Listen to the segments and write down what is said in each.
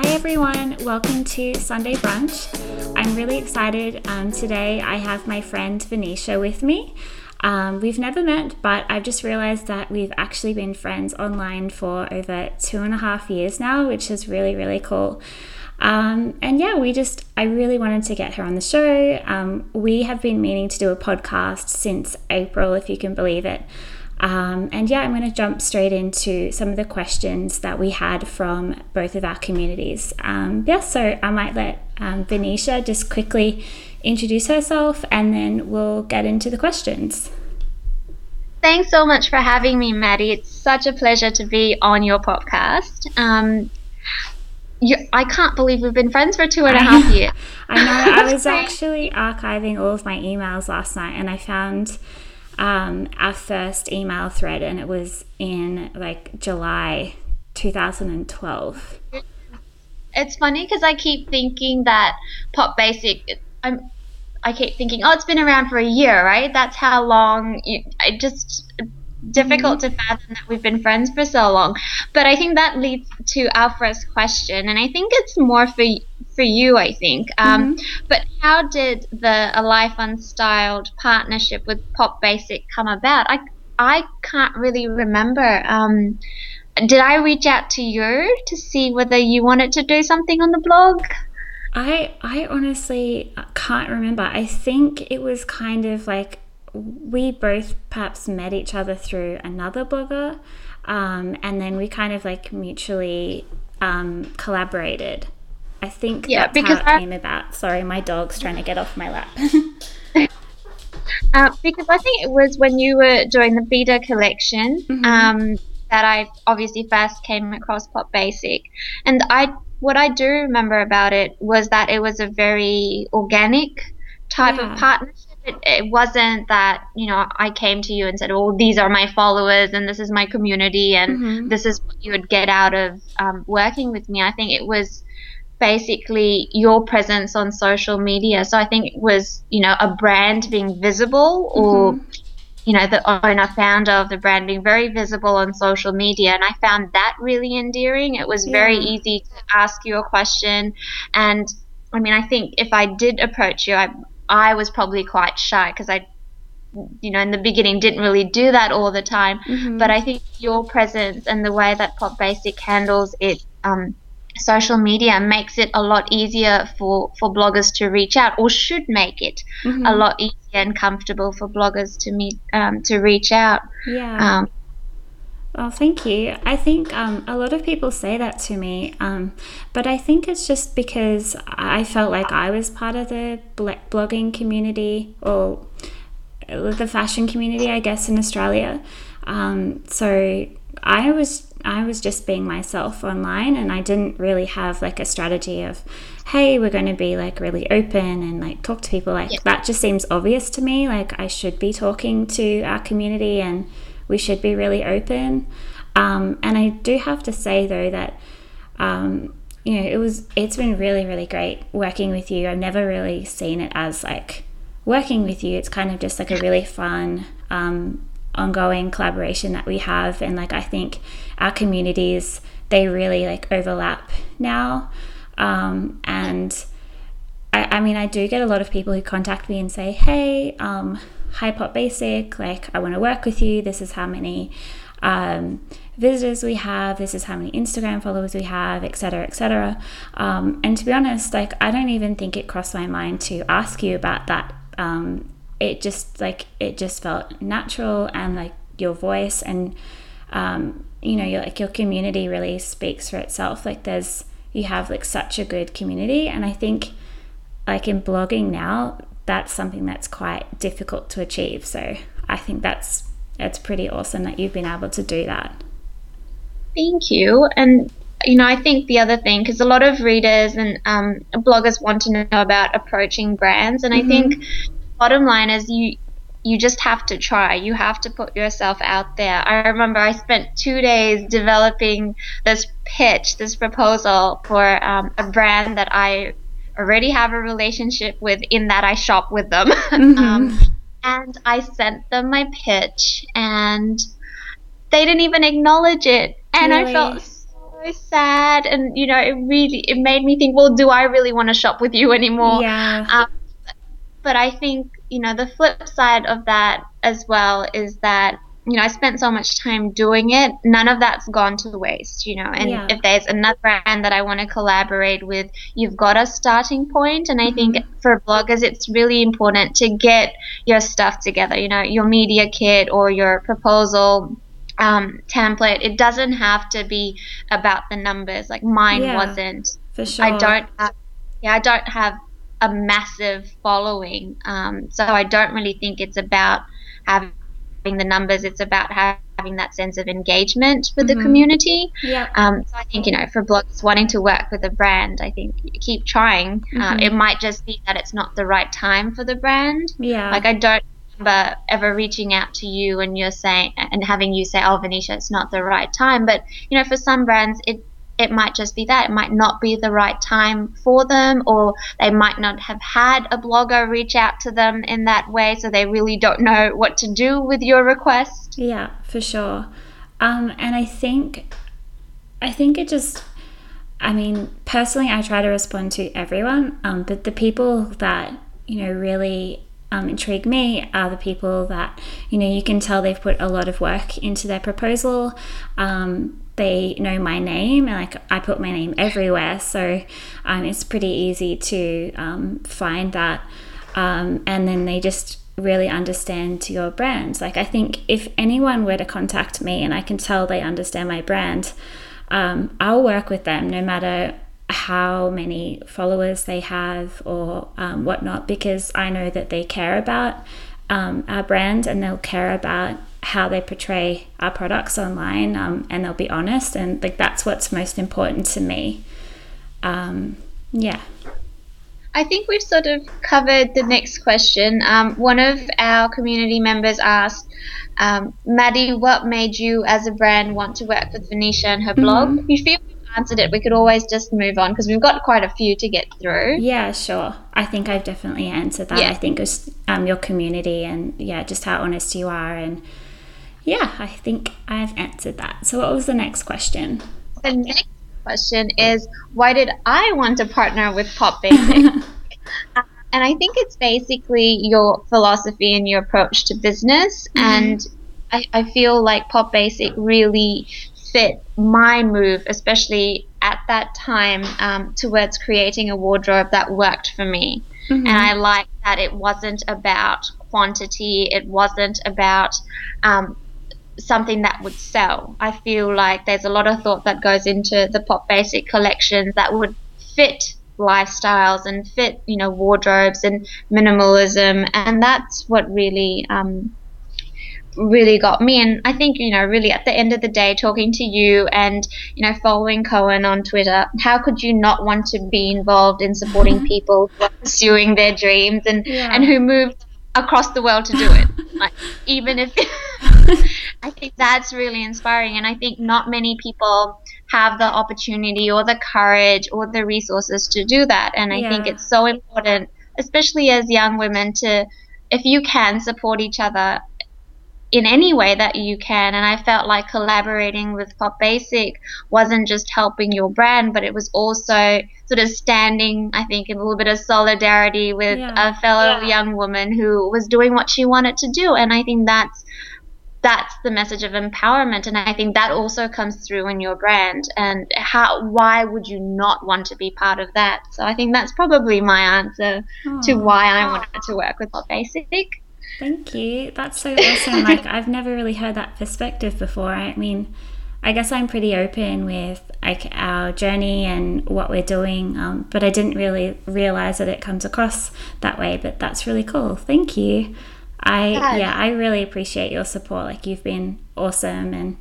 Hi everyone, welcome to Sunday Brunch. I'm really excited. Um, today I have my friend Venetia with me. Um, we've never met, but I've just realized that we've actually been friends online for over two and a half years now, which is really, really cool. Um, and yeah, we just, I really wanted to get her on the show. Um, we have been meaning to do a podcast since April, if you can believe it. Um, and yeah, I'm going to jump straight into some of the questions that we had from both of our communities. Um, yeah, so I might let um, Venetia just quickly introduce herself and then we'll get into the questions. Thanks so much for having me, Maddie. It's such a pleasure to be on your podcast. Um, you, I can't believe we've been friends for two and a half years. I know. I was actually archiving all of my emails last night and I found um, our first email thread, and it was in like July 2012. It's funny because I keep thinking that Pop Basic. I'm. I keep thinking, oh, it's been around for a year, right? That's how long. You, I just difficult mm-hmm. to fathom that we've been friends for so long. But I think that leads to our first question, and I think it's more for for you, I think. Um, mm-hmm. But how did the A Life Unstyled partnership with Pop Basic come about? I I can't really remember. Um, did I reach out to you to see whether you wanted to do something on the blog? I I honestly can't remember. I think it was kind of like we both perhaps met each other through another blogger, um, and then we kind of like mutually um, collaborated. I think yeah, that's because how it I, came about. Sorry, my dog's trying to get off my lap. uh, because I think it was when you were doing the beta collection mm-hmm. um, that I obviously first came across Pop Basic, and I what I do remember about it was that it was a very organic type yeah. of partnership it, it wasn't that you know I came to you and said, "Oh, these are my followers and this is my community and mm-hmm. this is what you would get out of um, working with me." I think it was basically your presence on social media. So I think it was you know a brand being visible or. Mm-hmm. You know, the owner, founder of the brand being very visible on social media. And I found that really endearing. It was very easy to ask you a question. And I mean, I think if I did approach you, I, I was probably quite shy because I, you know, in the beginning didn't really do that all the time. Mm-hmm. But I think your presence and the way that Pop Basic handles it, um, social media makes it a lot easier for, for bloggers to reach out, or should make it mm-hmm. a lot easier and comfortable for bloggers to meet um, to reach out. Yeah. Um, well, thank you. I think um, a lot of people say that to me, um, but I think it's just because I felt like I was part of the blogging community or the fashion community, I guess, in Australia. Um, so I was I was just being myself online, and I didn't really have like a strategy of, hey, we're going to be like really open and like talk to people. Like yeah. that just seems obvious to me. Like I should be talking to our community and we should be really open. Um, and I do have to say though that um, you know it was it's been really really great working with you. I've never really seen it as like working with you. It's kind of just like a really fun um, ongoing collaboration that we have, and like I think our communities they really like overlap now, um, and. I, I mean, I do get a lot of people who contact me and say, "Hey, um, hi pop basic like i want to work with you. This is how many um, visitors we have. This is how many instagram followers we have etc etc um, and to be honest like i don't even think it crossed my mind to ask you about that um, it just like it just felt natural and like your voice and um, you know your like your community really speaks for itself like there's you have like such a good community and i think like in blogging now that's something that's quite difficult to achieve. So I think that's it's pretty awesome that you've been able to do that. Thank you. And you know, I think the other thing, because a lot of readers and um, bloggers want to know about approaching brands, and mm-hmm. I think bottom line is you you just have to try. You have to put yourself out there. I remember I spent two days developing this pitch, this proposal for um, a brand that I already have a relationship with in that I shop with them. Mm-hmm. um, and I sent them my pitch and they didn't even acknowledge it. And really? I felt so sad, and you know, it really it made me think. Well, do I really want to shop with you anymore? Yeah. Um, but I think you know the flip side of that as well is that you know I spent so much time doing it. None of that's gone to waste. You know, and Yeah. if there's another brand that I want to collaborate with, you've got a starting point. and I think for bloggers it's really important to get your stuff together. You know, your media kit or your proposal um, template. It doesn't have to be about the numbers. Like mine Yeah. wasn't. For sure. I don't have, yeah, I don't have a massive following. Um, so I don't really think it's about having the numbers. It's about having that sense of engagement with Mhm. the community. Yeah. Um, so I think you know, for bloggers wanting to work with a brand, I think keep trying. Uh, Mhm. it might just be that it's not the right time for the brand. Yeah. Like I don't remember ever reaching out to you and you're saying and having you say, "Oh, Venetia, it's not the right time." But you know, for some brands, it it might just be that it might not be the right time for them, or they might not have had a blogger reach out to them in that way, so they really don't know what to do with your request. Yeah, for sure. Um, and I think, I think it just, I mean, personally, I try to respond to everyone, um, but the people that you know really um, intrigue me are the people that you know you can tell they've put a lot of work into their proposal. Um, they know my name, and like I put my name everywhere, so um, it's pretty easy to um, find that. Um, and then they just really understand your brand. Like I think if anyone were to contact me and I can tell they understand my brand, um, I'll work with them no matter how many followers they have or um, whatnot because I know that they care about um, our brand and they'll care about how they portray our products online um, and they'll be honest and like that's what's most important to me. Um, yeah. I think we've sort of covered the next question. Um, one of our community members asked, um, Maddie, what made you as a brand want to work with Venetia and her blog? If you feel we've answered it, we could always just move on because we've got quite a few to get through. Yeah, sure. I think I've definitely answered that. Yeah. I think it's um, your community and yeah, just how honest you are and yeah, I think I've answered that. So what was the next question? The next question is, why did I want to partner with Pop Basic? Uh, and I think it's basically your philosophy and your approach to business. And I, I feel like Pop Basic really fit my move, especially at that time, um, towards creating a wardrobe that worked for me. And I like that it wasn't about quantity, it wasn't about um, something that would sell. I feel like there's a lot of thought that goes into the Pop Basic collections that would fit lifestyles and fit, you know, wardrobes and minimalism, and that's what really. Um, really got me and I think you know really at the end of the day talking to you and you know following Cohen on Twitter how could you not want to be involved in supporting people who are pursuing their dreams and Yeah. and who moved across the world to do it like even if I think that's really inspiring and I think not many people have the opportunity or the courage or the resources to do that and I think it's so important especially as young women to if you can support each other in any way that you can. And I felt like collaborating with Pop Basic wasn't just helping your brand, but it was also sort of standing, I think, in a little bit of solidarity with Yeah. a fellow young woman who was doing what she wanted to do. And I think that's that's the message of empowerment and i think that also comes through in your brand and how why would you not want to be part of that so i think that's probably my answer to Aw. why i wanted to work with Pop basic Thank you. That's so awesome. like I've never really heard that perspective before. I mean, I guess I'm pretty open with like our journey and what we're doing, um, but I didn't really realize that it comes across that way. But that's really cool. Thank you. I yeah, I really appreciate your support. Like you've been awesome, and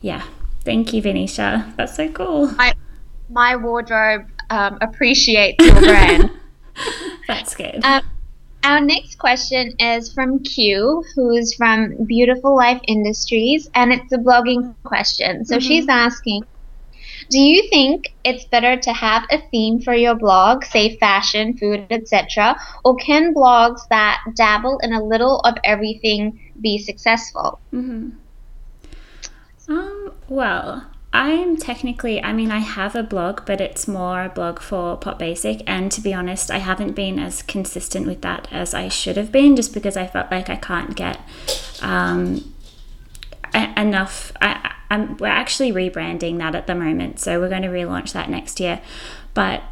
yeah, thank you, Venetia. That's so cool. my my wardrobe um, appreciates your brand. That's good. Um, our next question is from Q, who is from Beautiful Life Industries, and it's a blogging question. So she's asking Do you think it's better to have a theme for your blog, say fashion, food, etc., or can blogs that dabble in a little of everything be successful? hmm Um, well, I'm technically, I mean, I have a blog, but it's more a blog for Pop Basic. And to be honest, I haven't been as consistent with that as I should have been just because I felt like I can't get um, enough. I, I'm, we're actually rebranding that at the moment. So we're going to relaunch that next year. But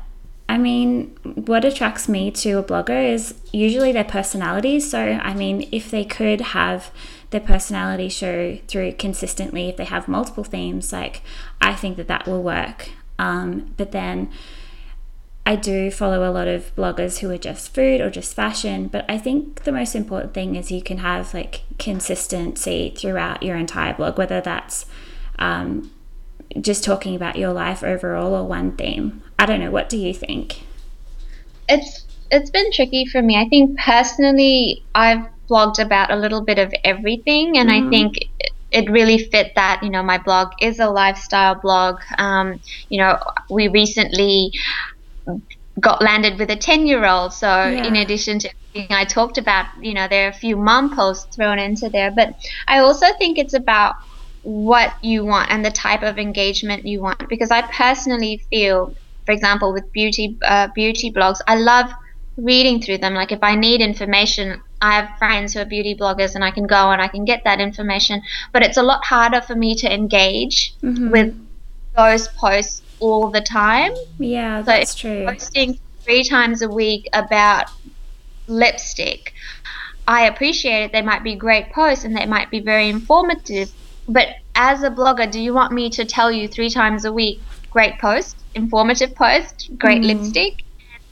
I mean, what attracts me to a blogger is usually their personality. So, I mean, if they could have their personality show through consistently if they have multiple themes like i think that that will work um, but then i do follow a lot of bloggers who are just food or just fashion but i think the most important thing is you can have like consistency throughout your entire blog whether that's um, just talking about your life overall or one theme i don't know what do you think it's it's been tricky for me i think personally i've blogged about a little bit of everything, and mm-hmm. I think it really fit that you know my blog is a lifestyle blog. Um, you know, we recently got landed with a 10 year old so yeah. in addition to everything i talked about you know there are a few mom posts thrown into there but i also think it's about what you want and the type of engagement you want because i personally feel for example with beauty uh, beauty blogs i love reading through them like if i need information I have friends who are beauty bloggers and I can go and I can get that information. But it's a lot harder for me to engage mm-hmm. with those posts all the time. Yeah, so that's true. Posting three times a week about lipstick. I appreciate it. They might be great posts and they might be very informative. But as a blogger, do you want me to tell you three times a week great post, informative post, great mm. lipstick?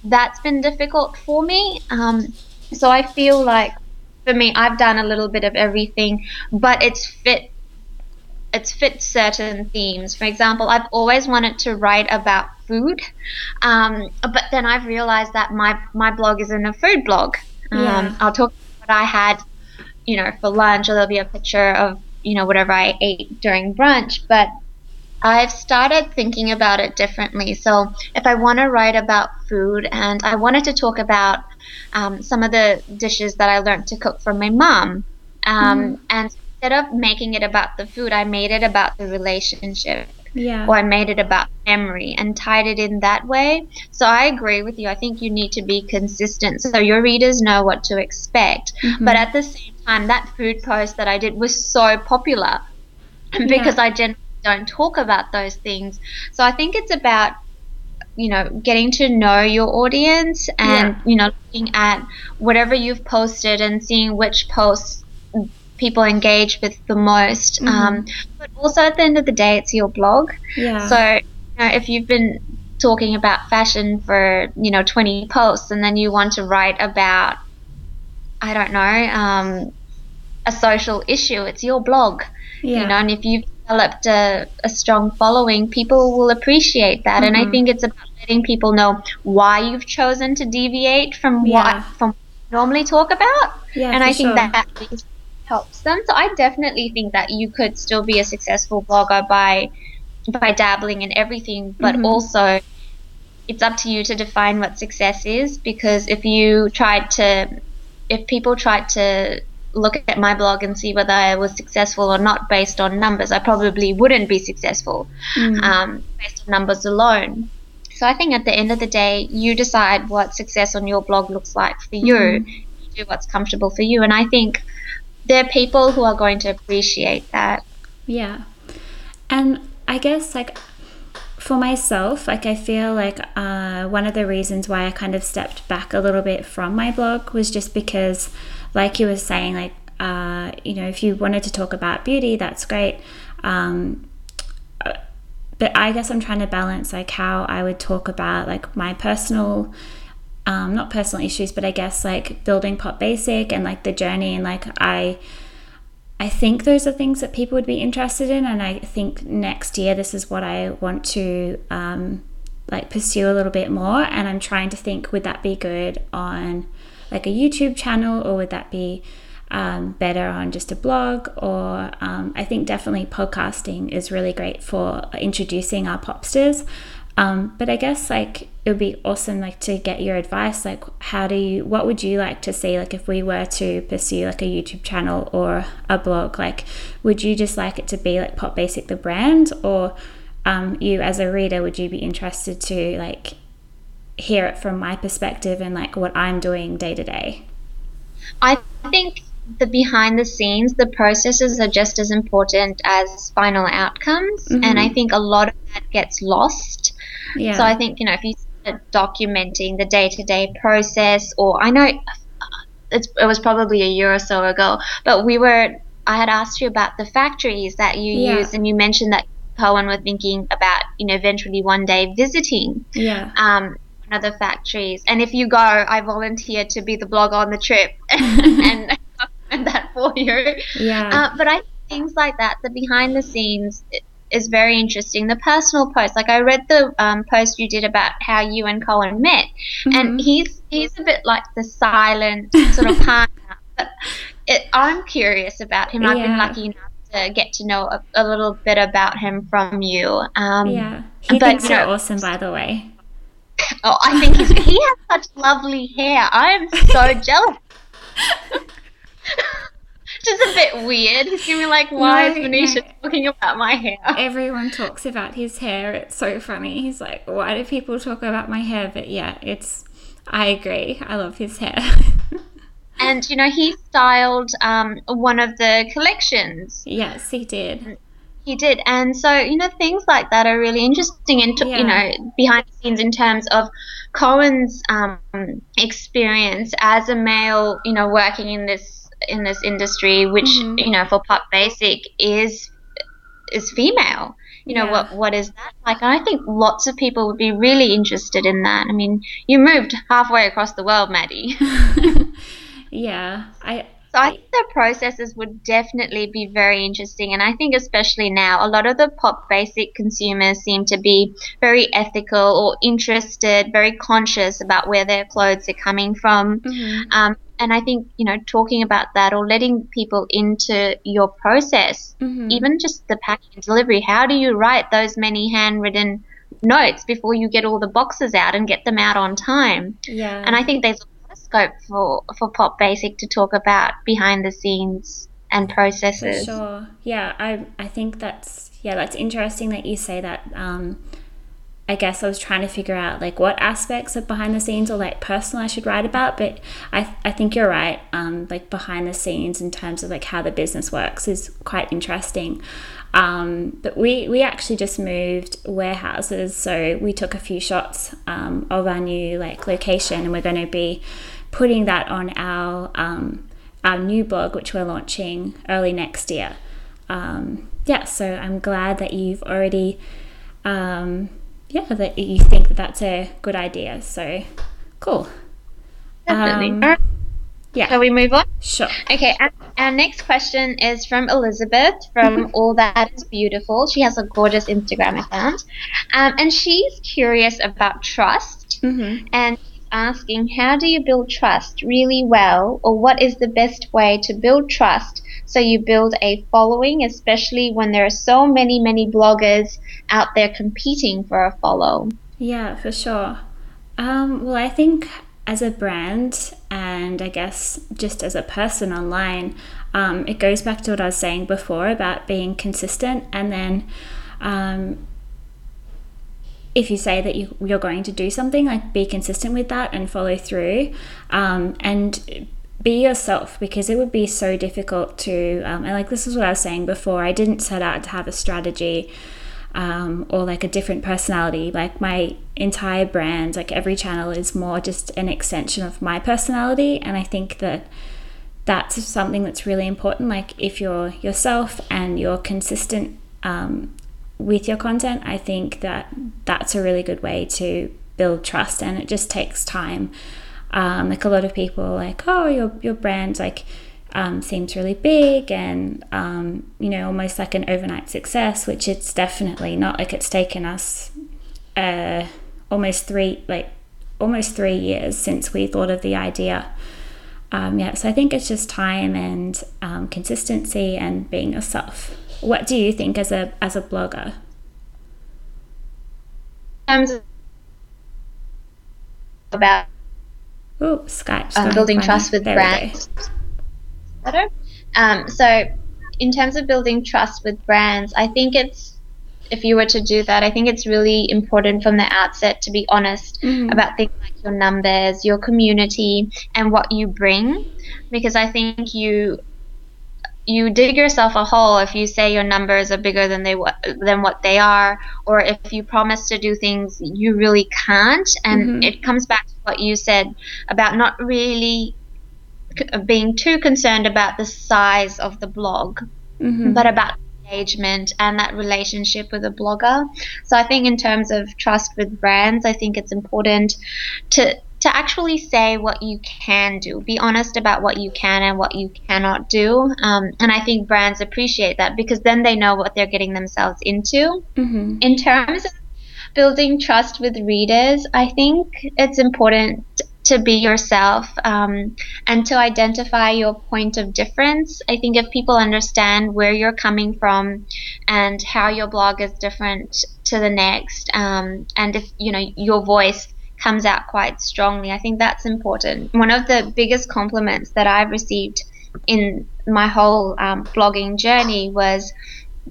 That's been difficult for me. Um, so I feel like for me, I've done a little bit of everything, but it's fit. It's fit certain themes. For example, I've always wanted to write about food, um, but then I've realized that my my blog isn't a food blog. Um, yeah. I'll talk about what I had, you know, for lunch, or there'll be a picture of you know whatever I ate during brunch. But I've started thinking about it differently. So if I want to write about food and I wanted to talk about um, some of the dishes that I learned to cook from my mom. Um, mm. And instead of making it about the food, I made it about the relationship. Yeah. Or I made it about memory and tied it in that way. So I agree with you. I think you need to be consistent so your readers know what to expect. Mm-hmm. But at the same time, that food post that I did was so popular because yeah. I generally don't talk about those things. So I think it's about you know getting to know your audience and yeah. you know looking at whatever you've posted and seeing which posts people engage with the most mm-hmm. um, but also at the end of the day it's your blog yeah so you know, if you've been talking about fashion for you know 20 posts and then you want to write about i don't know um, a social issue it's your blog yeah. you know and if you've developed a, a strong following, people will appreciate that. Mm-hmm. And I mm-hmm. think it's about letting people know why you've chosen to deviate from yeah. what from normally talk about. Yeah, and I think sure. that that helps them. So I definitely think that you could still be a successful blogger by by dabbling in everything, but mm-hmm. also it's up to you to define what success is because if you tried to if people tried to look at my blog and see whether I was successful or not based on numbers, I probably wouldn't be successful mm. um, based on numbers alone. So I think at the end of the day, you decide what success on your blog looks like for you. Mm. You do what's comfortable for you, and I think there are people who are going to appreciate that. Yeah, and I guess like for myself, like I feel like uh, one of the reasons why I kind of stepped back a little bit from my blog was just because like you were saying, like, uh, you know, if you wanted to talk about beauty, that's great. Um, but I guess I'm trying to balance like how I would talk about like my personal, um, not personal issues, but I guess like building pop basic and like the journey and like I. I think those are things that people would be interested in, and I think next year this is what I want to um, like pursue a little bit more. And I'm trying to think, would that be good on like a YouTube channel, or would that be um, better on just a blog? Or um, I think definitely podcasting is really great for introducing our popsters. Um, but I guess like it would be awesome like to get your advice. Like, how do you? What would you like to see? Like, if we were to pursue like a YouTube channel or a blog, like, would you just like it to be like Pop Basic the brand, or um, you as a reader, would you be interested to like hear it from my perspective and like what I'm doing day to day? I think the behind the scenes, the processes are just as important as final outcomes. Mm-hmm. And I think a lot of that gets lost. Yeah. So I think, you know, if you start documenting the day to day process, or I know it was probably a year or so ago, but we were, I had asked you about the factories that you yeah. use, and you mentioned that Cohen were thinking about, you know, eventually one day visiting. Yeah. Um, other factories. And if you go, I volunteer to be the blogger on the trip and and that for you. Yeah. Uh, but I things like that, the behind the scenes is very interesting. The personal post, like I read the um, post you did about how you and Cohen met, mm-hmm. and he's he's a bit like the silent sort of partner. But it, I'm curious about him. I've yeah. been lucky enough to get to know a, a little bit about him from you. Um, yeah, he but, thinks you know, you're awesome, by the way. Oh, I think he's, he has such lovely hair. I am so jealous. Just a bit weird. He's gonna be like, why no, is Manisha no. talking about my hair? Everyone talks about his hair. It's so funny. He's like, why do people talk about my hair? But yeah, it's. I agree. I love his hair. and you know, he styled um, one of the collections. Yes, he did. He did, and so you know things like that are really interesting, and yeah. you know behind the scenes in terms of Cohen's um, experience as a male, you know, working in this in this industry, which mm-hmm. you know for Pop Basic is is female. You know yeah. what what is that like? And I think lots of people would be really interested in that. I mean, you moved halfway across the world, Maddie. yeah, I so I think the processes would definitely be very interesting, and I think especially now, a lot of the pop basic consumers seem to be very ethical or interested, very conscious about where their clothes are coming from. Mm-hmm. Um, and I think you know talking about that or letting people into your process, mm-hmm. even just the packing and delivery. How do you write those many handwritten notes before you get all the boxes out and get them out on time? Yeah. And I think there's scope for for Pop Basic to talk about behind the scenes and processes. For sure. Yeah, I I think that's yeah, that's interesting that you say that. Um, I guess I was trying to figure out like what aspects of behind the scenes or like personal I should write about, but I, I think you're right. Um, like behind the scenes in terms of like how the business works is quite interesting. Um, but we, we actually just moved warehouses, so we took a few shots um, of our new like location, and we're going to be putting that on our um, our new blog, which we're launching early next year. Um, yeah, so I'm glad that you've already, um, yeah, that you think that that's a good idea. So cool. Definitely. Um, yeah. Shall we move on? Sure. Okay, our, our next question is from Elizabeth from mm-hmm. All That Is Beautiful. She has a gorgeous Instagram account. Um, and she's curious about trust. Mm-hmm. And asking how do you build trust really well or what is the best way to build trust so you build a following, especially when there are so many, many bloggers out there competing for a follow? Yeah, for sure. Um, well, I think as a brand and I guess just as a person online, um, it goes back to what I was saying before about being consistent and then um, if you say that you, you're going to do something, like be consistent with that and follow through um, and be yourself because it would be so difficult to, um, and like this is what I was saying before, I didn't set out to have a strategy um, or like a different personality. Like my entire brand, like every channel is more just an extension of my personality. And I think that that's something that's really important. Like if you're yourself and you're consistent um, with your content, I think that that's a really good way to build trust, and it just takes time. Um, like a lot of people, like, oh, your your brand like um, seems really big, and um, you know, almost like an overnight success, which it's definitely not. Like it's taken us uh, almost three, like almost three years since we thought of the idea. Um, yeah, so I think it's just time and um, consistency and being yourself. What do you think as a as a blogger? Um, about oh Skype um, building trust with brands. Better. Um, so, in terms of building trust with brands, I think it's if you were to do that, I think it's really important from the outset to be honest mm-hmm. about things like your numbers, your community, and what you bring, because I think you you dig yourself a hole if you say your numbers are bigger than they than what they are, or if you promise to do things you really can't. And mm-hmm. it comes back to what you said about not really being too concerned about the size of the blog, mm-hmm. but about engagement and that relationship with a blogger. So I think in terms of trust with brands, I think it's important to to actually say what you can do. Be honest about what you can and what you cannot do. Um, and I think brands appreciate that because then they know what they're getting themselves into. Mm-hmm. In terms of building trust with readers, I think it's important to be yourself um, and to identify your point of difference. I think if people understand where you're coming from and how your blog is different to the next, um, and if you know your voice comes out quite strongly, I think that's important. One of the biggest compliments that I've received in my whole um, blogging journey was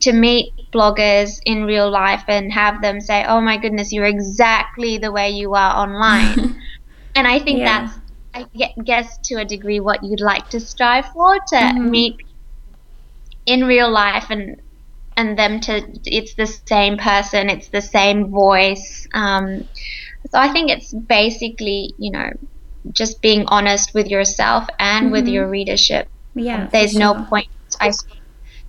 to meet bloggers in real life and have them say, "Oh my goodness, you're exactly the way you are online." And I think yeah. that's, I guess, to a degree, what you'd like to strive for to mm-hmm. meet in real life and and them to it's the same person, it's the same voice. Um, so I think it's basically, you know, just being honest with yourself and mm-hmm. with your readership. Yeah, there's no point I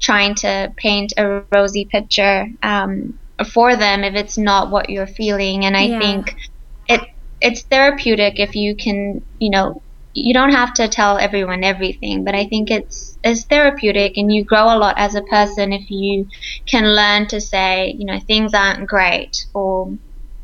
trying to paint a rosy picture um, for them if it's not what you're feeling. And I yeah. think it it's therapeutic if you can, you know, you don't have to tell everyone everything, but I think it's it's therapeutic and you grow a lot as a person if you can learn to say, you know, things aren't great or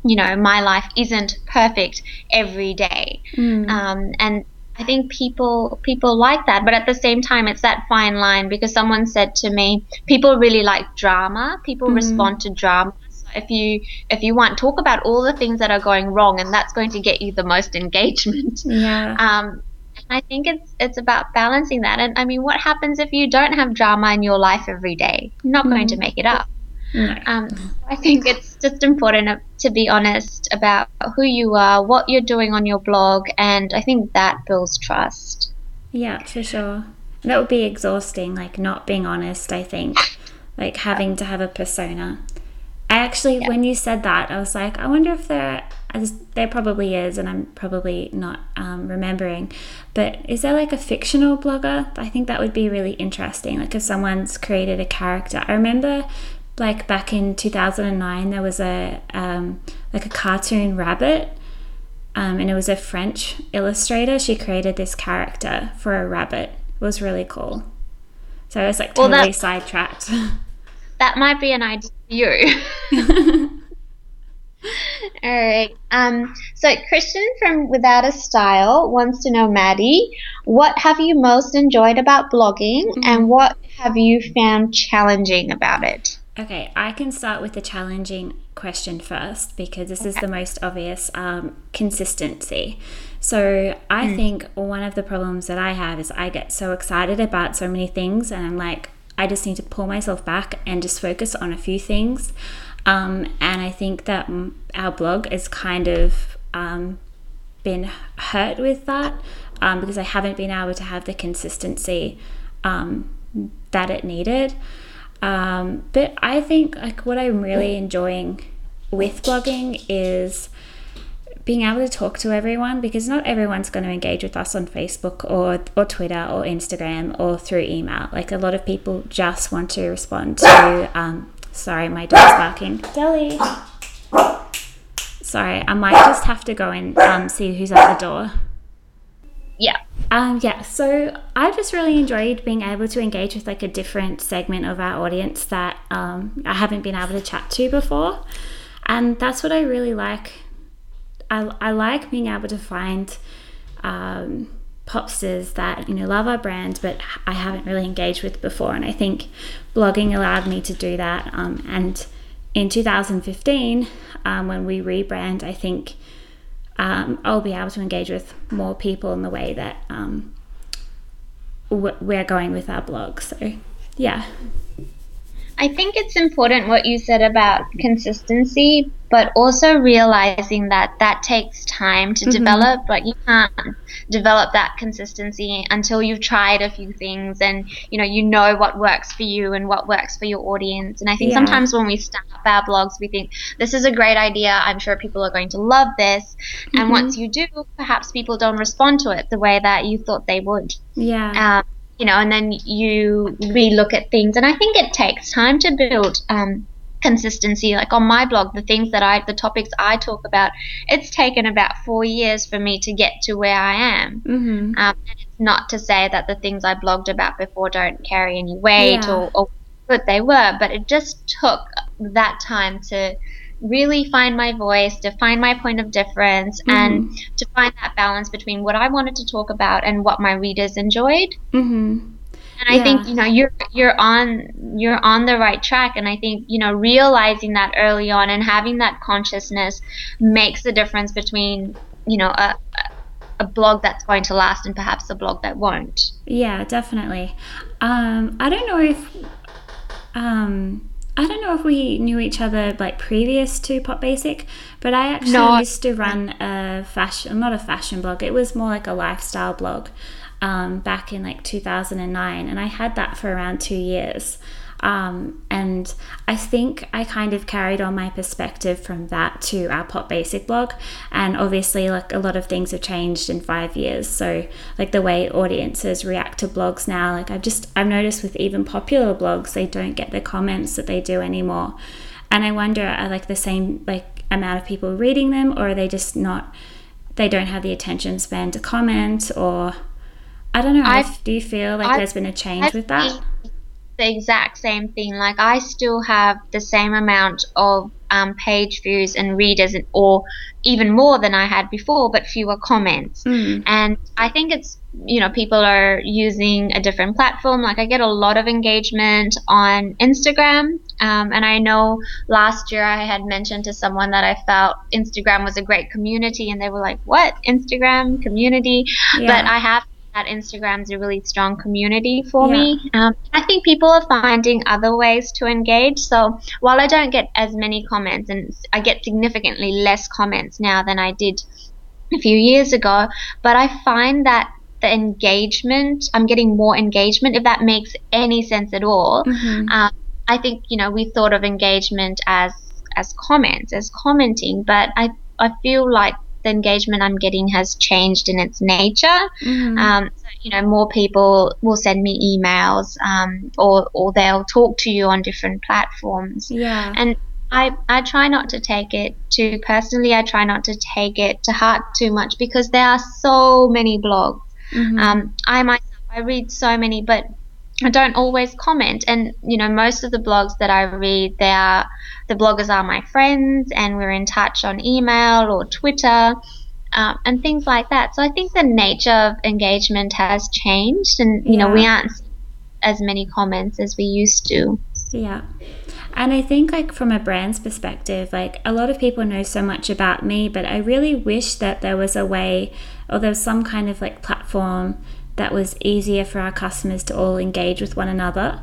you know, my life isn't perfect every day. Mm. Um, and I think people people like that, but at the same time, it's that fine line because someone said to me, people really like drama. People mm. respond to drama if you if you want talk about all the things that are going wrong and that's going to get you the most engagement yeah um I think it's it's about balancing that. And I mean, what happens if you don't have drama in your life every day? You're not mm. going to mm. make it up. No. Um, I think it's just important to be honest about who you are, what you're doing on your blog, and I think that builds trust. Yeah, for sure. That would be exhausting, like not being honest, I think. Like having to have a persona. I actually, yeah. when you said that, I was like, I wonder if there, there probably is, and I'm probably not um, remembering. But is there like a fictional blogger? I think that would be really interesting. Like if someone's created a character. I remember, like back in 2009, there was a um, like a cartoon rabbit, um, and it was a French illustrator. She created this character for a rabbit. It was really cool. So I was like totally well, sidetracked. that might be an idea for you. All right. Um, so Christian from Without a Style wants to know, Maddie, what have you most enjoyed about blogging, mm-hmm. and what have you found challenging about it? Okay, I can start with the challenging question first because this okay. is the most obvious um, consistency. So I mm. think one of the problems that I have is I get so excited about so many things, and I'm like, I just need to pull myself back and just focus on a few things. Um, and I think that our blog has kind of um, been hurt with that um, because I haven't been able to have the consistency um, that it needed. Um, but I think like what I'm really enjoying with blogging is being able to talk to everyone because not everyone's going to engage with us on Facebook or, or Twitter or Instagram or through email. Like a lot of people just want to respond to, um, sorry, my dog's barking. Deli. Sorry, I might just have to go and um, see who's at the door. Yeah. Um, yeah, so I just really enjoyed being able to engage with like a different segment of our audience that um, I haven't been able to chat to before. And that's what I really like I, I like being able to find um, popsters that you know love our brand but I haven't really engaged with before and I think blogging allowed me to do that um, and in 2015 um, when we rebrand I think um, I'll be able to engage with more people in the way that um, we're going with our blog. So yeah I think it's important what you said about consistency, but also realizing that that takes time to mm-hmm. develop. Like you can't develop that consistency until you've tried a few things and you know you know what works for you and what works for your audience. And I think yeah. sometimes when we start our blogs, we think this is a great idea. I'm sure people are going to love this. Mm-hmm. And once you do, perhaps people don't respond to it the way that you thought they would. Yeah. Um, you know, and then you relook at things. And I think it takes time to build um, consistency. Like on my blog, the things that I, the topics I talk about, it's taken about four years for me to get to where I am. Mm-hmm. Um, and it's not to say that the things I blogged about before don't carry any weight yeah. or, or good they were, but it just took that time to really find my voice, to find my point of difference, mm-hmm. and to find that balance between what I wanted to talk about and what my readers enjoyed. Mm-hmm. And I think you know you're you're on you're on the right track, and I think you know realizing that early on and having that consciousness makes the difference between you know a a blog that's going to last and perhaps a blog that won't. Yeah, definitely. Um, I don't know if um, I don't know if we knew each other like previous to Pop Basic, but I actually no. used to run a fashion, not a fashion blog. It was more like a lifestyle blog um, back in like 2009, and I had that for around two years. Um, and I think I kind of carried on my perspective from that to our Pop Basic blog. And obviously, like a lot of things have changed in five years. So, like the way audiences react to blogs now, like I've just, I've noticed with even popular blogs, they don't get the comments that they do anymore. And I wonder, are like the same, like, amount of people reading them, or are they just not, they don't have the attention span to comment, or I don't know. I've, do you feel like I've, there's been a change I've with that? The exact same thing. Like I still have the same amount of um, page views and readers, or even more than I had before, but fewer comments. Mm. And I think it's you know people are using a different platform. Like I get a lot of engagement on Instagram, um, and I know last year I had mentioned to someone that I felt Instagram was a great community, and they were like, "What Instagram community?" Yeah. But I have that Instagram's a really strong community for yeah. me. Um, I think people are finding other ways to engage. So while I don't get as many comments, and I get significantly less comments now than I did a few years ago, but I find that the engagement, I'm getting more engagement, if that makes any sense at all. Mm-hmm. Um, I think you know we thought of engagement as as comments, as commenting, but I I feel like the engagement I'm getting has changed in its nature. Mm-hmm. Um, so, you know, more people will send me emails um, or, or they'll talk to you on different platforms. Yeah. And I, I try not to take it too personally. I try not to take it to heart too much because there are so many blogs. Mm-hmm. Um, I myself, I read so many, but I don't always comment. And, you know, most of the blogs that I read, they are, the bloggers are my friends and we're in touch on email or Twitter um, and things like that. So I think the nature of engagement has changed and, you yeah. know, we aren't as many comments as we used to. Yeah. And I think, like, from a brand's perspective, like, a lot of people know so much about me, but I really wish that there was a way or there was some kind of like platform that was easier for our customers to all engage with one another.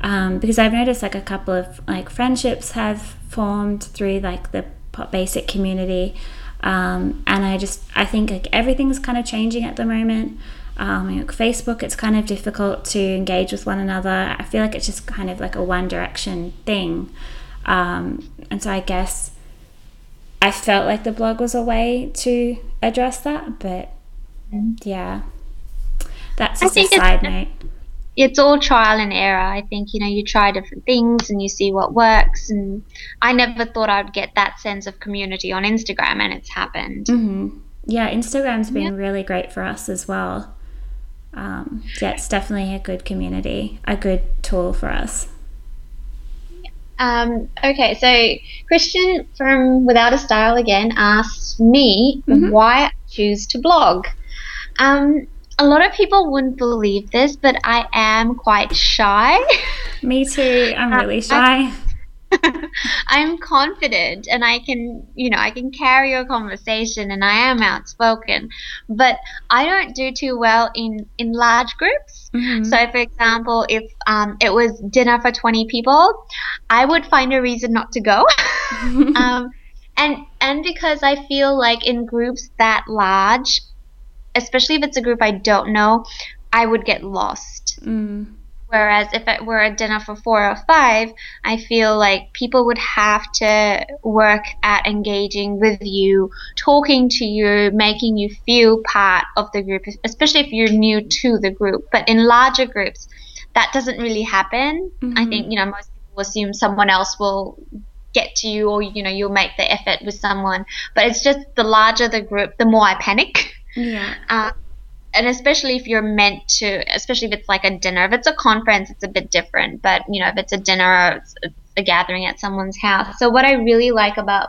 Um, because I've noticed like a couple of like friendships have formed through like the basic community. Um, and I just I think like everything's kind of changing at the moment. Um, like Facebook, it's kind of difficult to engage with one another. I feel like it's just kind of like a one direction thing. Um, and so I guess I felt like the blog was a way to address that, but mm-hmm. yeah that's just a side note. It's all trial and error. I think you know you try different things and you see what works. And I never thought I'd get that sense of community on Instagram, and it's happened. Mm-hmm. Yeah, Instagram's been yeah. really great for us as well. Um, yeah, it's definitely a good community, a good tool for us. Um, okay, so Christian from Without a Style again asked me mm-hmm. why I choose to blog. Um, a lot of people wouldn't believe this, but I am quite shy. Me too. I'm really shy. I'm confident and I can, you know, I can carry a conversation and I am outspoken, but I don't do too well in in large groups. Mm-hmm. So, for example, if um, it was dinner for 20 people, I would find a reason not to go. um, and and because I feel like in groups that large, especially if it's a group I don't know, I would get lost. Mm. Whereas if it were a dinner for four or five, I feel like people would have to work at engaging with you, talking to you, making you feel part of the group, especially if you're new to the group. But in larger groups, that doesn't really happen. Mm-hmm. I think, you know, most people assume someone else will get to you or, you know, you'll make the effort with someone. But it's just the larger the group, the more I panic. Yeah. Uh, and especially if you're meant to, especially if it's like a dinner. If it's a conference, it's a bit different. But you know, if it's a dinner, it's, it's a gathering at someone's house. So what I really like about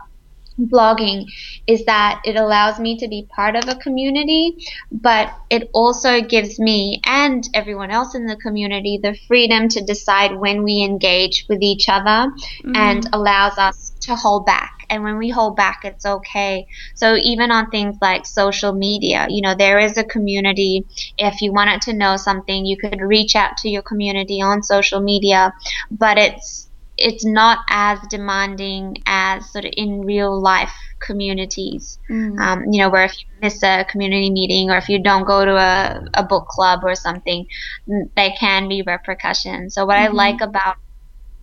blogging is that it allows me to be part of a community, but it also gives me and everyone else in the community the freedom to decide when we engage with each other mm-hmm. and allows us to hold back. And when we hold back, it's okay. So even on things like social media, you know, there is a community. If you wanted to know something, you could reach out to your community on social media, but it's it's not as demanding as sort of in real life communities. Mm. Um, you know, where if you miss a community meeting or if you don't go to a, a book club or something, there can be repercussions. So, what mm-hmm. I like about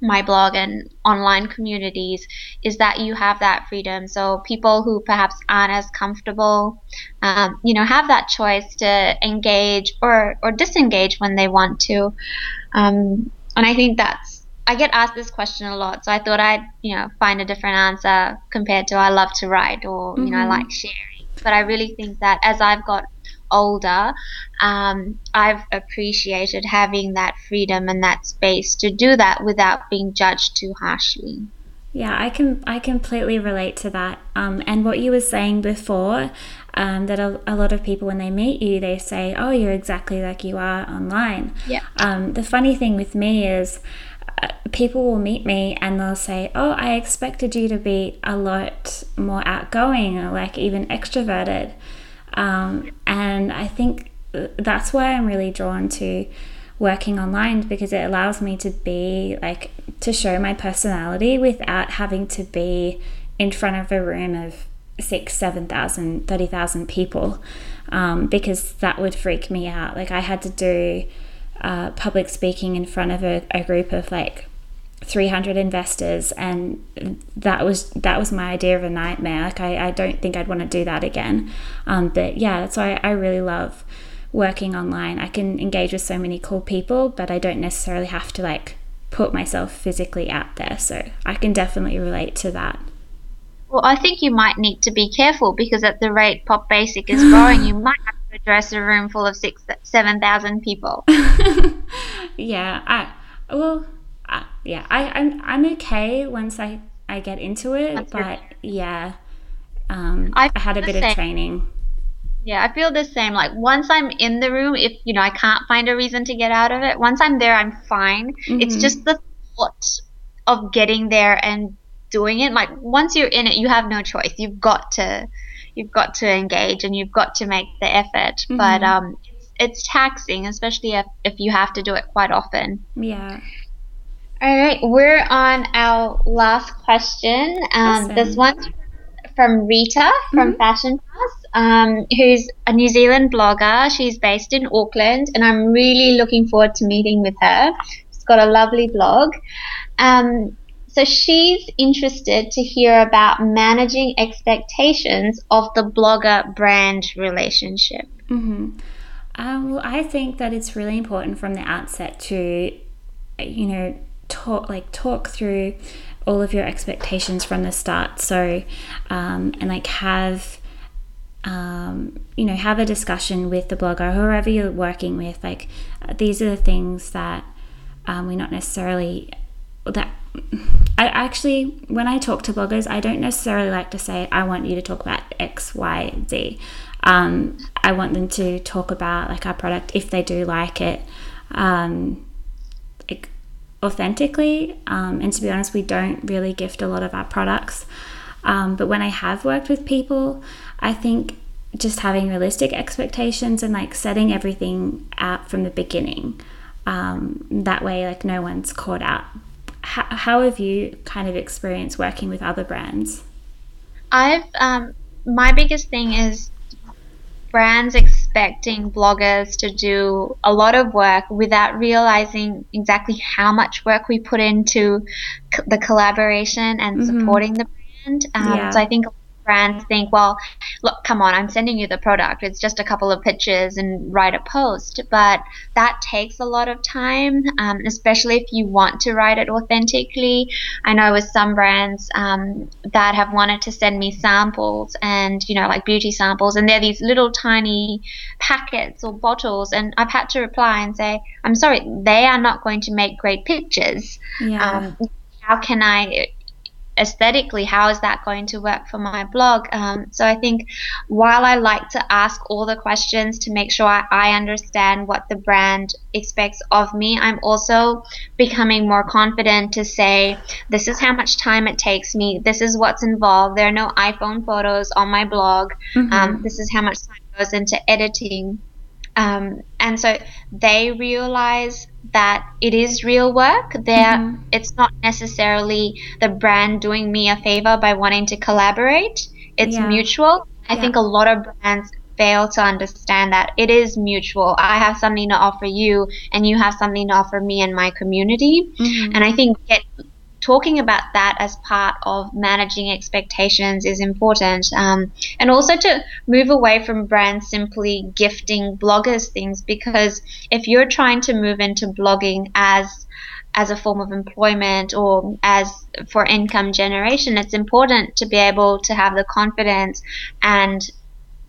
my blog and online communities is that you have that freedom. So people who perhaps aren't as comfortable, um, you know, have that choice to engage or or disengage when they want to. Um, and I think that's I get asked this question a lot, so I thought I'd you know find a different answer compared to I love to write or mm-hmm. you know I mm-hmm. like sharing. But I really think that as I've got older, um, I've appreciated having that freedom and that space to do that without being judged too harshly. Yeah, I can I completely relate to that. Um, and what you were saying before, um, that a, a, lot of people when they meet you, they say, "Oh, you're exactly like you are online." Yeah. Um, the funny thing with me is people will meet me and they'll say, Oh, I expected you to be a lot more outgoing or like even extroverted. Um, and I think that's why I'm really drawn to working online because it allows me to be like to show my personality without having to be in front of a room of six, seven thousand, thirty thousand people um, because that would freak me out. Like I had to do uh, public speaking in front of a, a group of like 300 investors and that was that was my idea of a nightmare. Like i, I don't think i'd want to do that again. Um, but yeah that's why I really love working online. I can engage with so many cool people but i don't necessarily have to like put myself physically out there. So i can definitely relate to that. Well i think you might need to be careful because at the rate pop basic is growing you might have address a room full of six seven thousand people yeah i well uh, yeah, I, I'm I'm okay once I I get into it, That's but yeah, um, I, I had a bit same. of training. Yeah, I feel the same. Like once I'm in the room, if you know I can't find a reason to get out of it, once I'm there, I'm fine. Mm-hmm. It's just the thought of getting there and doing it. Like once you're in it, you have no choice. You've got to, you've got to engage and you've got to make the effort. Mm-hmm. But um, it's, it's taxing, especially if if you have to do it quite often. Yeah. All right, we're on our last question. Um, this one's from Rita from mm-hmm. Fashion Pass, um, who's a New Zealand blogger. She's based in Auckland, and I'm really looking forward to meeting with her. She's got a lovely blog. Um, so she's interested to hear about managing expectations of the blogger brand relationship. Mm-hmm. Um, well, I think that it's really important from the outset to, you know, talk like talk through all of your expectations from the start so um, and like have um, you know have a discussion with the blogger whoever you're working with like uh, these are the things that um, we're not necessarily that I actually when I talk to bloggers I don't necessarily like to say I want you to talk about X Y Z um, I want them to talk about like our product if they do like it um, authentically. Um, and to be honest, we don't really gift a lot of our products. Um, but when I have worked with people, I think just having realistic expectations and like setting everything out from the beginning. Um, that way, like no one's caught out. H- how have you kind of experienced working with other brands? I've um, my biggest thing is brands expecting bloggers to do a lot of work without realizing exactly how much work we put into the collaboration and mm-hmm. supporting the brand. Um, yeah. So I think brands think, well, look, come on, I'm sending you the product. It's just a couple of pictures and write a post. But that takes a lot of time, um, especially if you want to write it authentically. I know with some brands um, that have wanted to send me samples and, you know, like beauty samples, and they're these little tiny packets or bottles. And I've had to reply and say, I'm sorry, they are not going to make great pictures. Yeah. Um, how can I aesthetically how is that going to work for my blog? Um, so i think while i like to ask all the questions to make sure I, I, understand what the brand expects of me i'm also becoming more confident to say this is how much time it takes me. This is what's involved. There are no iphone photos on my blog. Mm-hmm. um, this is how much time goes into editing. Um, and so they realize that it is real work. There, mm-hmm. it's not necessarily the brand doing me a favor by wanting to collaborate. It's yeah. mutual. I yeah. think a lot of brands fail to understand that it is mutual. I have something to offer you, and you have something to offer me and my community. Mm-hmm. And I think get talking about that as part of managing expectations is important. Um, and also to move away from brands simply gifting bloggers things because if you're trying to move into blogging as as a form of employment or as for income generation, it's important to be able to have the confidence and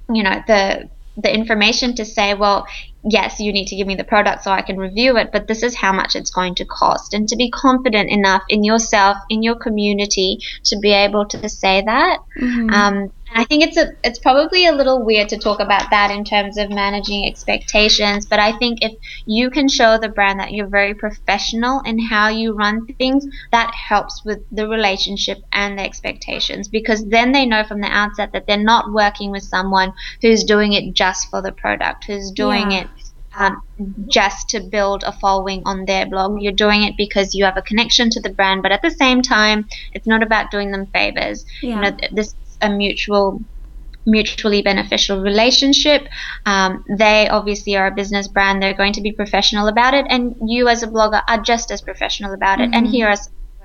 you know the the information to say, well, yes, you need to give me the product so I can review it, but this is how much it's going to cost. And to be confident enough in yourself, in your community, to be able to say that. Mm-hmm. Um, I think it's a it's probably a little weird to talk about that in terms of managing expectations, but I think if you can show the brand that you're very professional in how you run things, that helps with the relationship and the expectations because then they know from the outset that they're not working with someone who's doing it just for the product, who's doing yeah. it um, just to build a following on their blog. You're doing it because you have a connection to the brand, but at the same time, it's not about doing them favors. Yeah. You know, this a mutual mutually beneficial relationship. Um, they obviously are a business brand. They're going to be professional about it, and you as a blogger are just as professional about it. Mm-hmm. And here are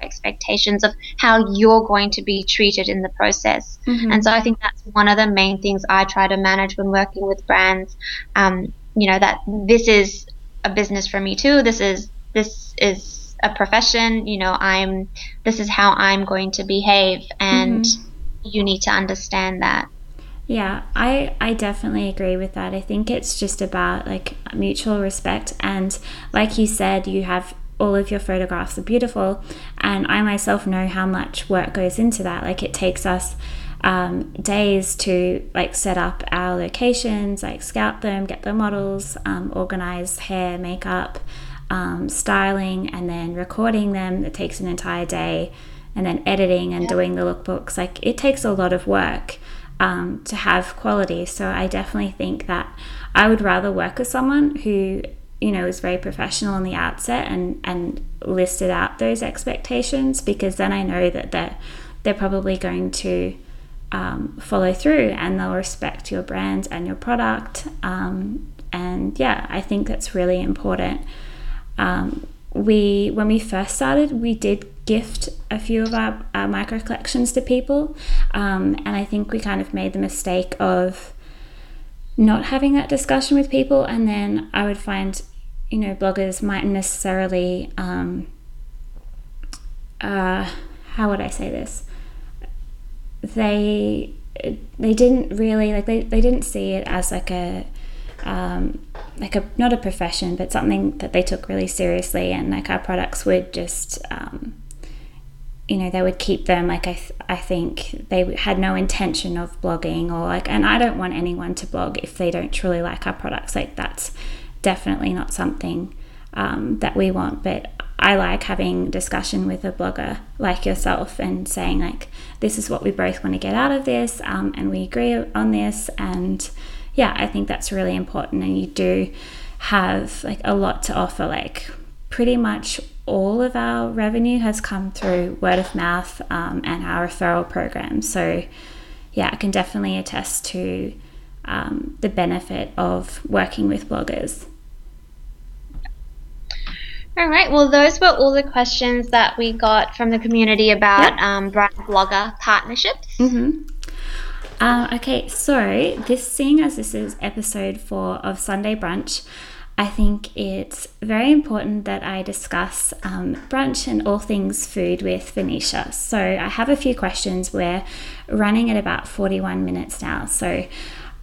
expectations of how you're going to be treated in the process. Mm-hmm. And so I think that's one of the main things I try to manage when working with brands. Um, you know that this is a business for me too. This is this is a profession. You know, I'm this is how I'm going to behave and. Mm-hmm you need to understand that. Yeah, I I definitely agree with that. I think it's just about like mutual respect and like you said you have all of your photographs are beautiful and I myself know how much work goes into that. Like it takes us um, days to like set up our locations, like scout them, get the models, um, organize hair, makeup, um, styling, and then recording them. It takes an entire day and then editing and doing the lookbooks like it takes a lot of work um, to have quality. So i definitely think that i would rather work with someone who you know is very professional in the outset and and listed out those expectations because then i know that they're they're probably going to um, follow through and they'll respect your brand and your product. Um, and yeah i think that's really important. Um, we when we first started we did gift a few of our, our micro collections to people. Um, and i think we kind of made the mistake of not having that discussion with people. And then i would find you know bloggers mightn't necessarily um, uh, how would i say this? They they didn't really like they, they didn't see it as like a um, like a not a profession, but something that they took really seriously, and like our products would just, um, you know, they would keep them. Like I, th- I think they had no intention of blogging or like, and I don't want anyone to blog if they don't truly like our products. Like that's definitely not something um, that we want. But I like having discussion with a blogger like yourself and saying like this is what we both want to get out of this um, and we agree on this and yeah I think that's really important and you do have like a lot to offer like pretty much all of our revenue has come through word of mouth um, and our referral program so yeah I can definitely attest to um, the benefit of working with bloggers all right. Well, those were all the questions that we got from the community about yep. um, brand blogger partnerships. Mm-hmm. Uh, okay, so this, seeing as this is episode four of Sunday Brunch, I think it's very important that I discuss um, brunch and all things food with Venetia. So I have a few questions. We're running at about 41 minutes now. So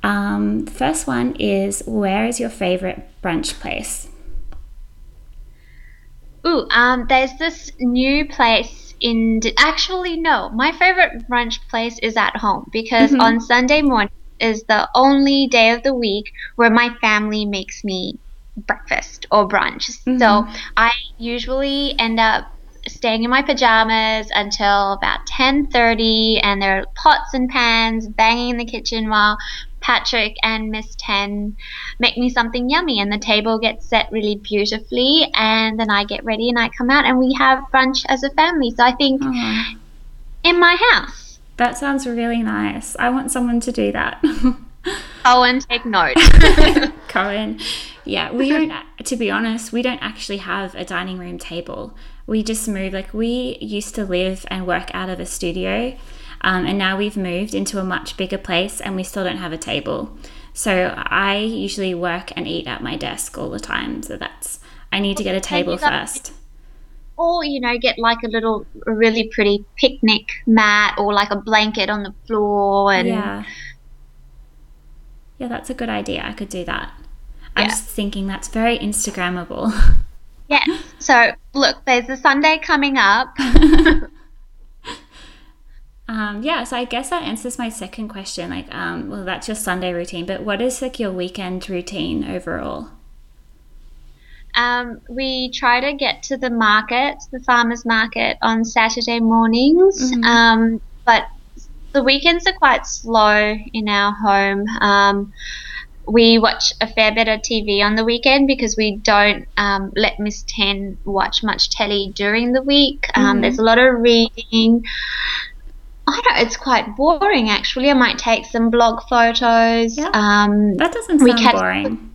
um, the first one is Where is your favorite brunch place? Ooh, um, there's this new place in. Actually, no. My favorite brunch place is at home because mm-hmm. on Sunday morning is the only day of the week where my family makes me breakfast or brunch. Mm-hmm. So I usually end up staying in my pajamas until about 10:30 and there are pots and pans banging in the kitchen while Patrick and Miss Ten make me something yummy, and the table gets set really beautifully, and then I get ready and I come out, and we have brunch as a family. So I think in my house. That sounds really nice. I want someone to do that. Cohen, take note. Cohen. Yeah, we don't, to be honest, we don't actually have a dining room table. We just move, like, we used to live and work out of a studio. Um, and now we've moved into a much bigger place and we still don't have a table. So I usually work and eat at my desk all the time. So that's, I need to get a table first. Or, you know, get like a little, a really pretty picnic mat or like a blanket on the floor. And yeah. Yeah, that's a good idea. I could do that. I'm yeah. just thinking that's very Instagrammable. Yes. So, look, there's a Sunday coming up. Um, yeah, so I guess that answers my second question. Like, um, well, that's your Sunday routine, but what is like your weekend routine overall? Um, we try to get to the market, the farmers market, on Saturday mornings. Mm-hmm. Um, but the weekends are quite slow in our home. Um, we watch a fair bit of TV on the weekend because we don't um, let Miss Ten watch much telly during the week. Um, mm-hmm. There's a lot of reading. I don't. It's quite boring actually. I might take some blog photos. Yeah. Um, that doesn't sound catch, boring.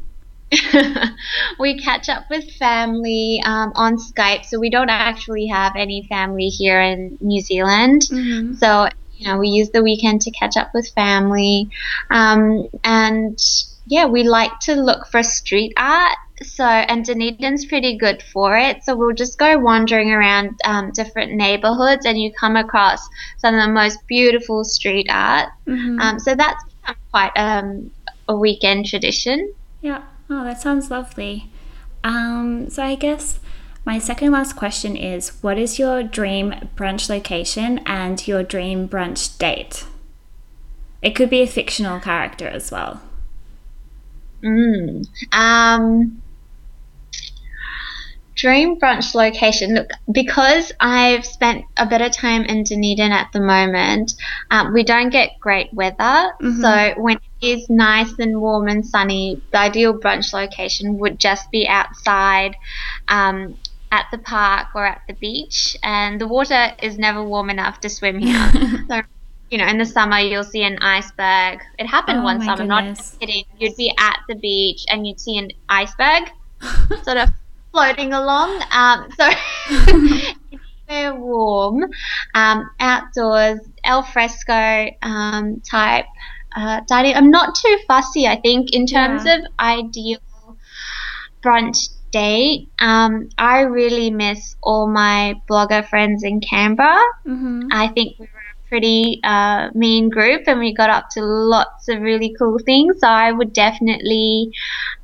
we catch up with family um, on Skype, so we don't actually have any family here in New Zealand. Mm-hmm. So you know, we use the weekend to catch up with family, um, and yeah, we like to look for street art so and Dunedin's pretty good for it. So we'll just go wandering around um, different neighborhoods, and you come across some of the most beautiful street art. Mm-hmm. Um, so that's become quite um, a weekend tradition. Yeah. Oh, that sounds lovely. Um, so I guess my second last question is: What is your dream brunch location and your dream brunch date? It could be a fictional character as well. Mm. Um, dream brunch location look because i've spent a bit of time in dunedin at the moment um, we don't get great weather mm-hmm. so when it is nice and warm and sunny the ideal brunch location would just be outside um, at the park or at the beach and the water is never warm enough to swim here so you know, in the summer you'll see an iceberg. It happened oh one summer, goodness. not kidding. You'd be at the beach and you'd see an iceberg sort of floating along. Um, so very warm, um, outdoors, al fresco um, type uh, dining. I'm not too fussy. I think in terms yeah. of ideal brunch date. Um, I really miss all my blogger friends in Canberra. Mm-hmm. I think we were pretty uh, mean group and we got up to lots of really cool things. So I would definitely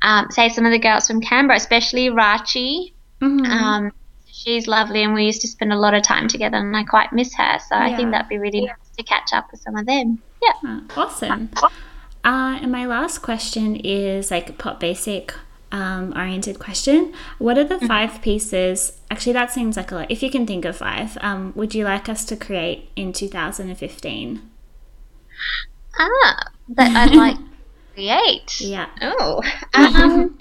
um, say some of the girls from Canberra, especially Rachi. Mm-hmm. Um, she's lovely and we used to spend a lot of time together and I quite miss her. So yeah. I think that'd be really nice to catch up with some of them. Yeah. awesome. Uh, and my last question is like pop basic. Um, oriented question. What are the Mm-hmm. five pieces? Actually, that seems like a lot. If you can think of five, um, would you like us to create in 2015? Ah, that I'd like to create. Yeah. Oh. Um,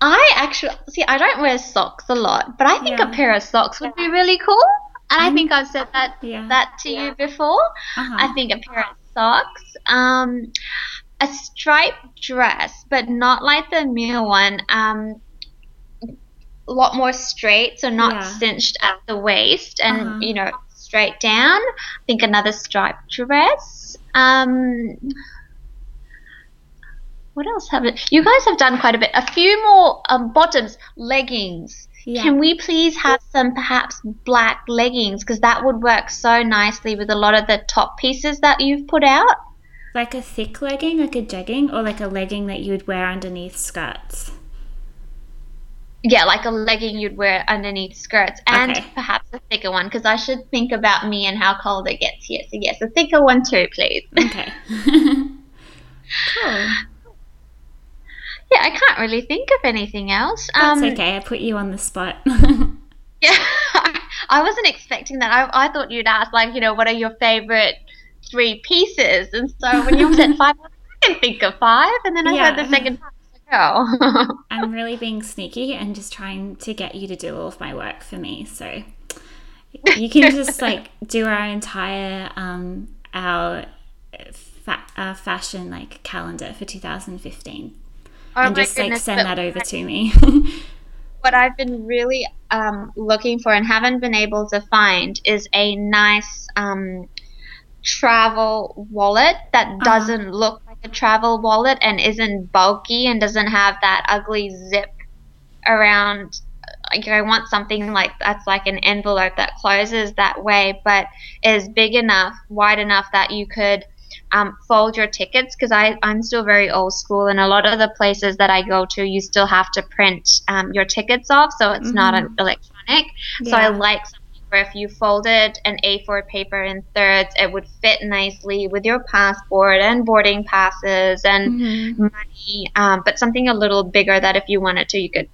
I actually see. I don't wear socks a lot, but I think Yeah. a pair of socks would be really cool. And I think I've said that Yeah. that to you before. Uh-huh. I think a pair of socks, um, a striped dress, but not like the Mia one. Um, a lot more straight, so not Yeah. cinched at the waist, and Uh-huh. you know straight down. I think another striped dress. Um, what else have it? You guys have done quite a bit. A few more um, bottoms, leggings. Yeah. Can we please have some perhaps black leggings because that would work so nicely with a lot of the top pieces that you've put out. Like a thick legging, like a jegging, or like a legging that you would wear underneath skirts? Yeah, like a legging you'd wear underneath skirts, and Okay. perhaps a thicker one because I should think about me and how cold it gets here. So yes, a thicker one too, please. Okay. cool. yeah, I can't really think of anything else. That's um, okay. I put you on the spot. Yeah, I wasn't expecting that. I, I thought you'd ask, like, you know, what are your favorite three pieces? And so when you said five, I can think of five. And then I heard the second time, I oh. I'm really being sneaky and just trying to get you to do all of my work for me. So you can just like do our entire um, our fa- uh, fashion like calendar for 2015 Oh and just like send that over to me. What I've been really um, looking for and haven't been able to find is a nice um, travel wallet that Uh-huh. doesn't look like a travel wallet and isn't bulky and doesn't have that ugly zip around. Like I want something like that's like an envelope that closes that way, but is big enough, wide enough that you could um, fold your tickets because I'm still very old school, and a lot of the places that I go to, you still have to print um, your tickets off, so it's not an electronic. So I like something where if you folded an A4 paper in thirds, it would fit nicely with your passport and boarding passes and Mhm. money, um, but something a little bigger that if you wanted to, you could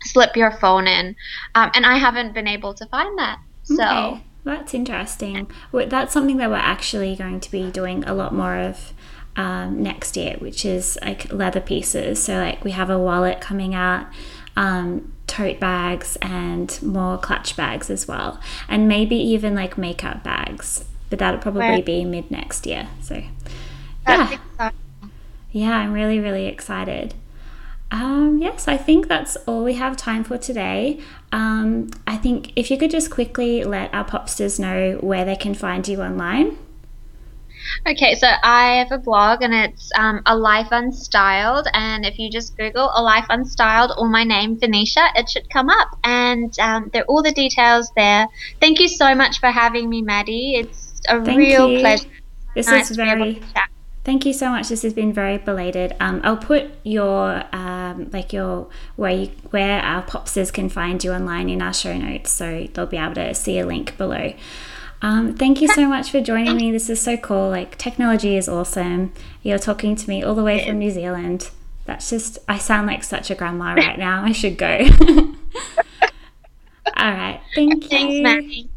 slip your phone in. Um, and I haven't been able to find that. So. Okay, that's interesting. That's something that we're actually going to be doing a lot more of um, next year, which is like leather pieces. So, like, we have a wallet coming out, um, tote bags, and more clutch bags as well. And maybe even like makeup bags, but that'll probably Right. be mid next year. So, yeah. Yeah, I'm really, really excited. Um, yes, I think that's all we have time for today. Um, I think if you could just quickly let our popsters know where they can find you online. Okay, so I have a blog and it's um, A Life Unstyled. And if you just Google A Life Unstyled or my name, Venetia, it should come up. And um, there are all the details there. Thank you so much for having me, Maddie. It's a Thank real you. pleasure. This Nice is to be able very. Thank you so much. This has been very belated. Um, I'll put your um, like your where you, where our popsters can find you online in our show notes, so they'll be able to see a link below. Um, thank you so much for joining me. This is so cool. Like technology is awesome. You're talking to me all the way from New Zealand. That's just I sound like such a grandma right now. I should go. all right. Thank you. Thanks, Maddie.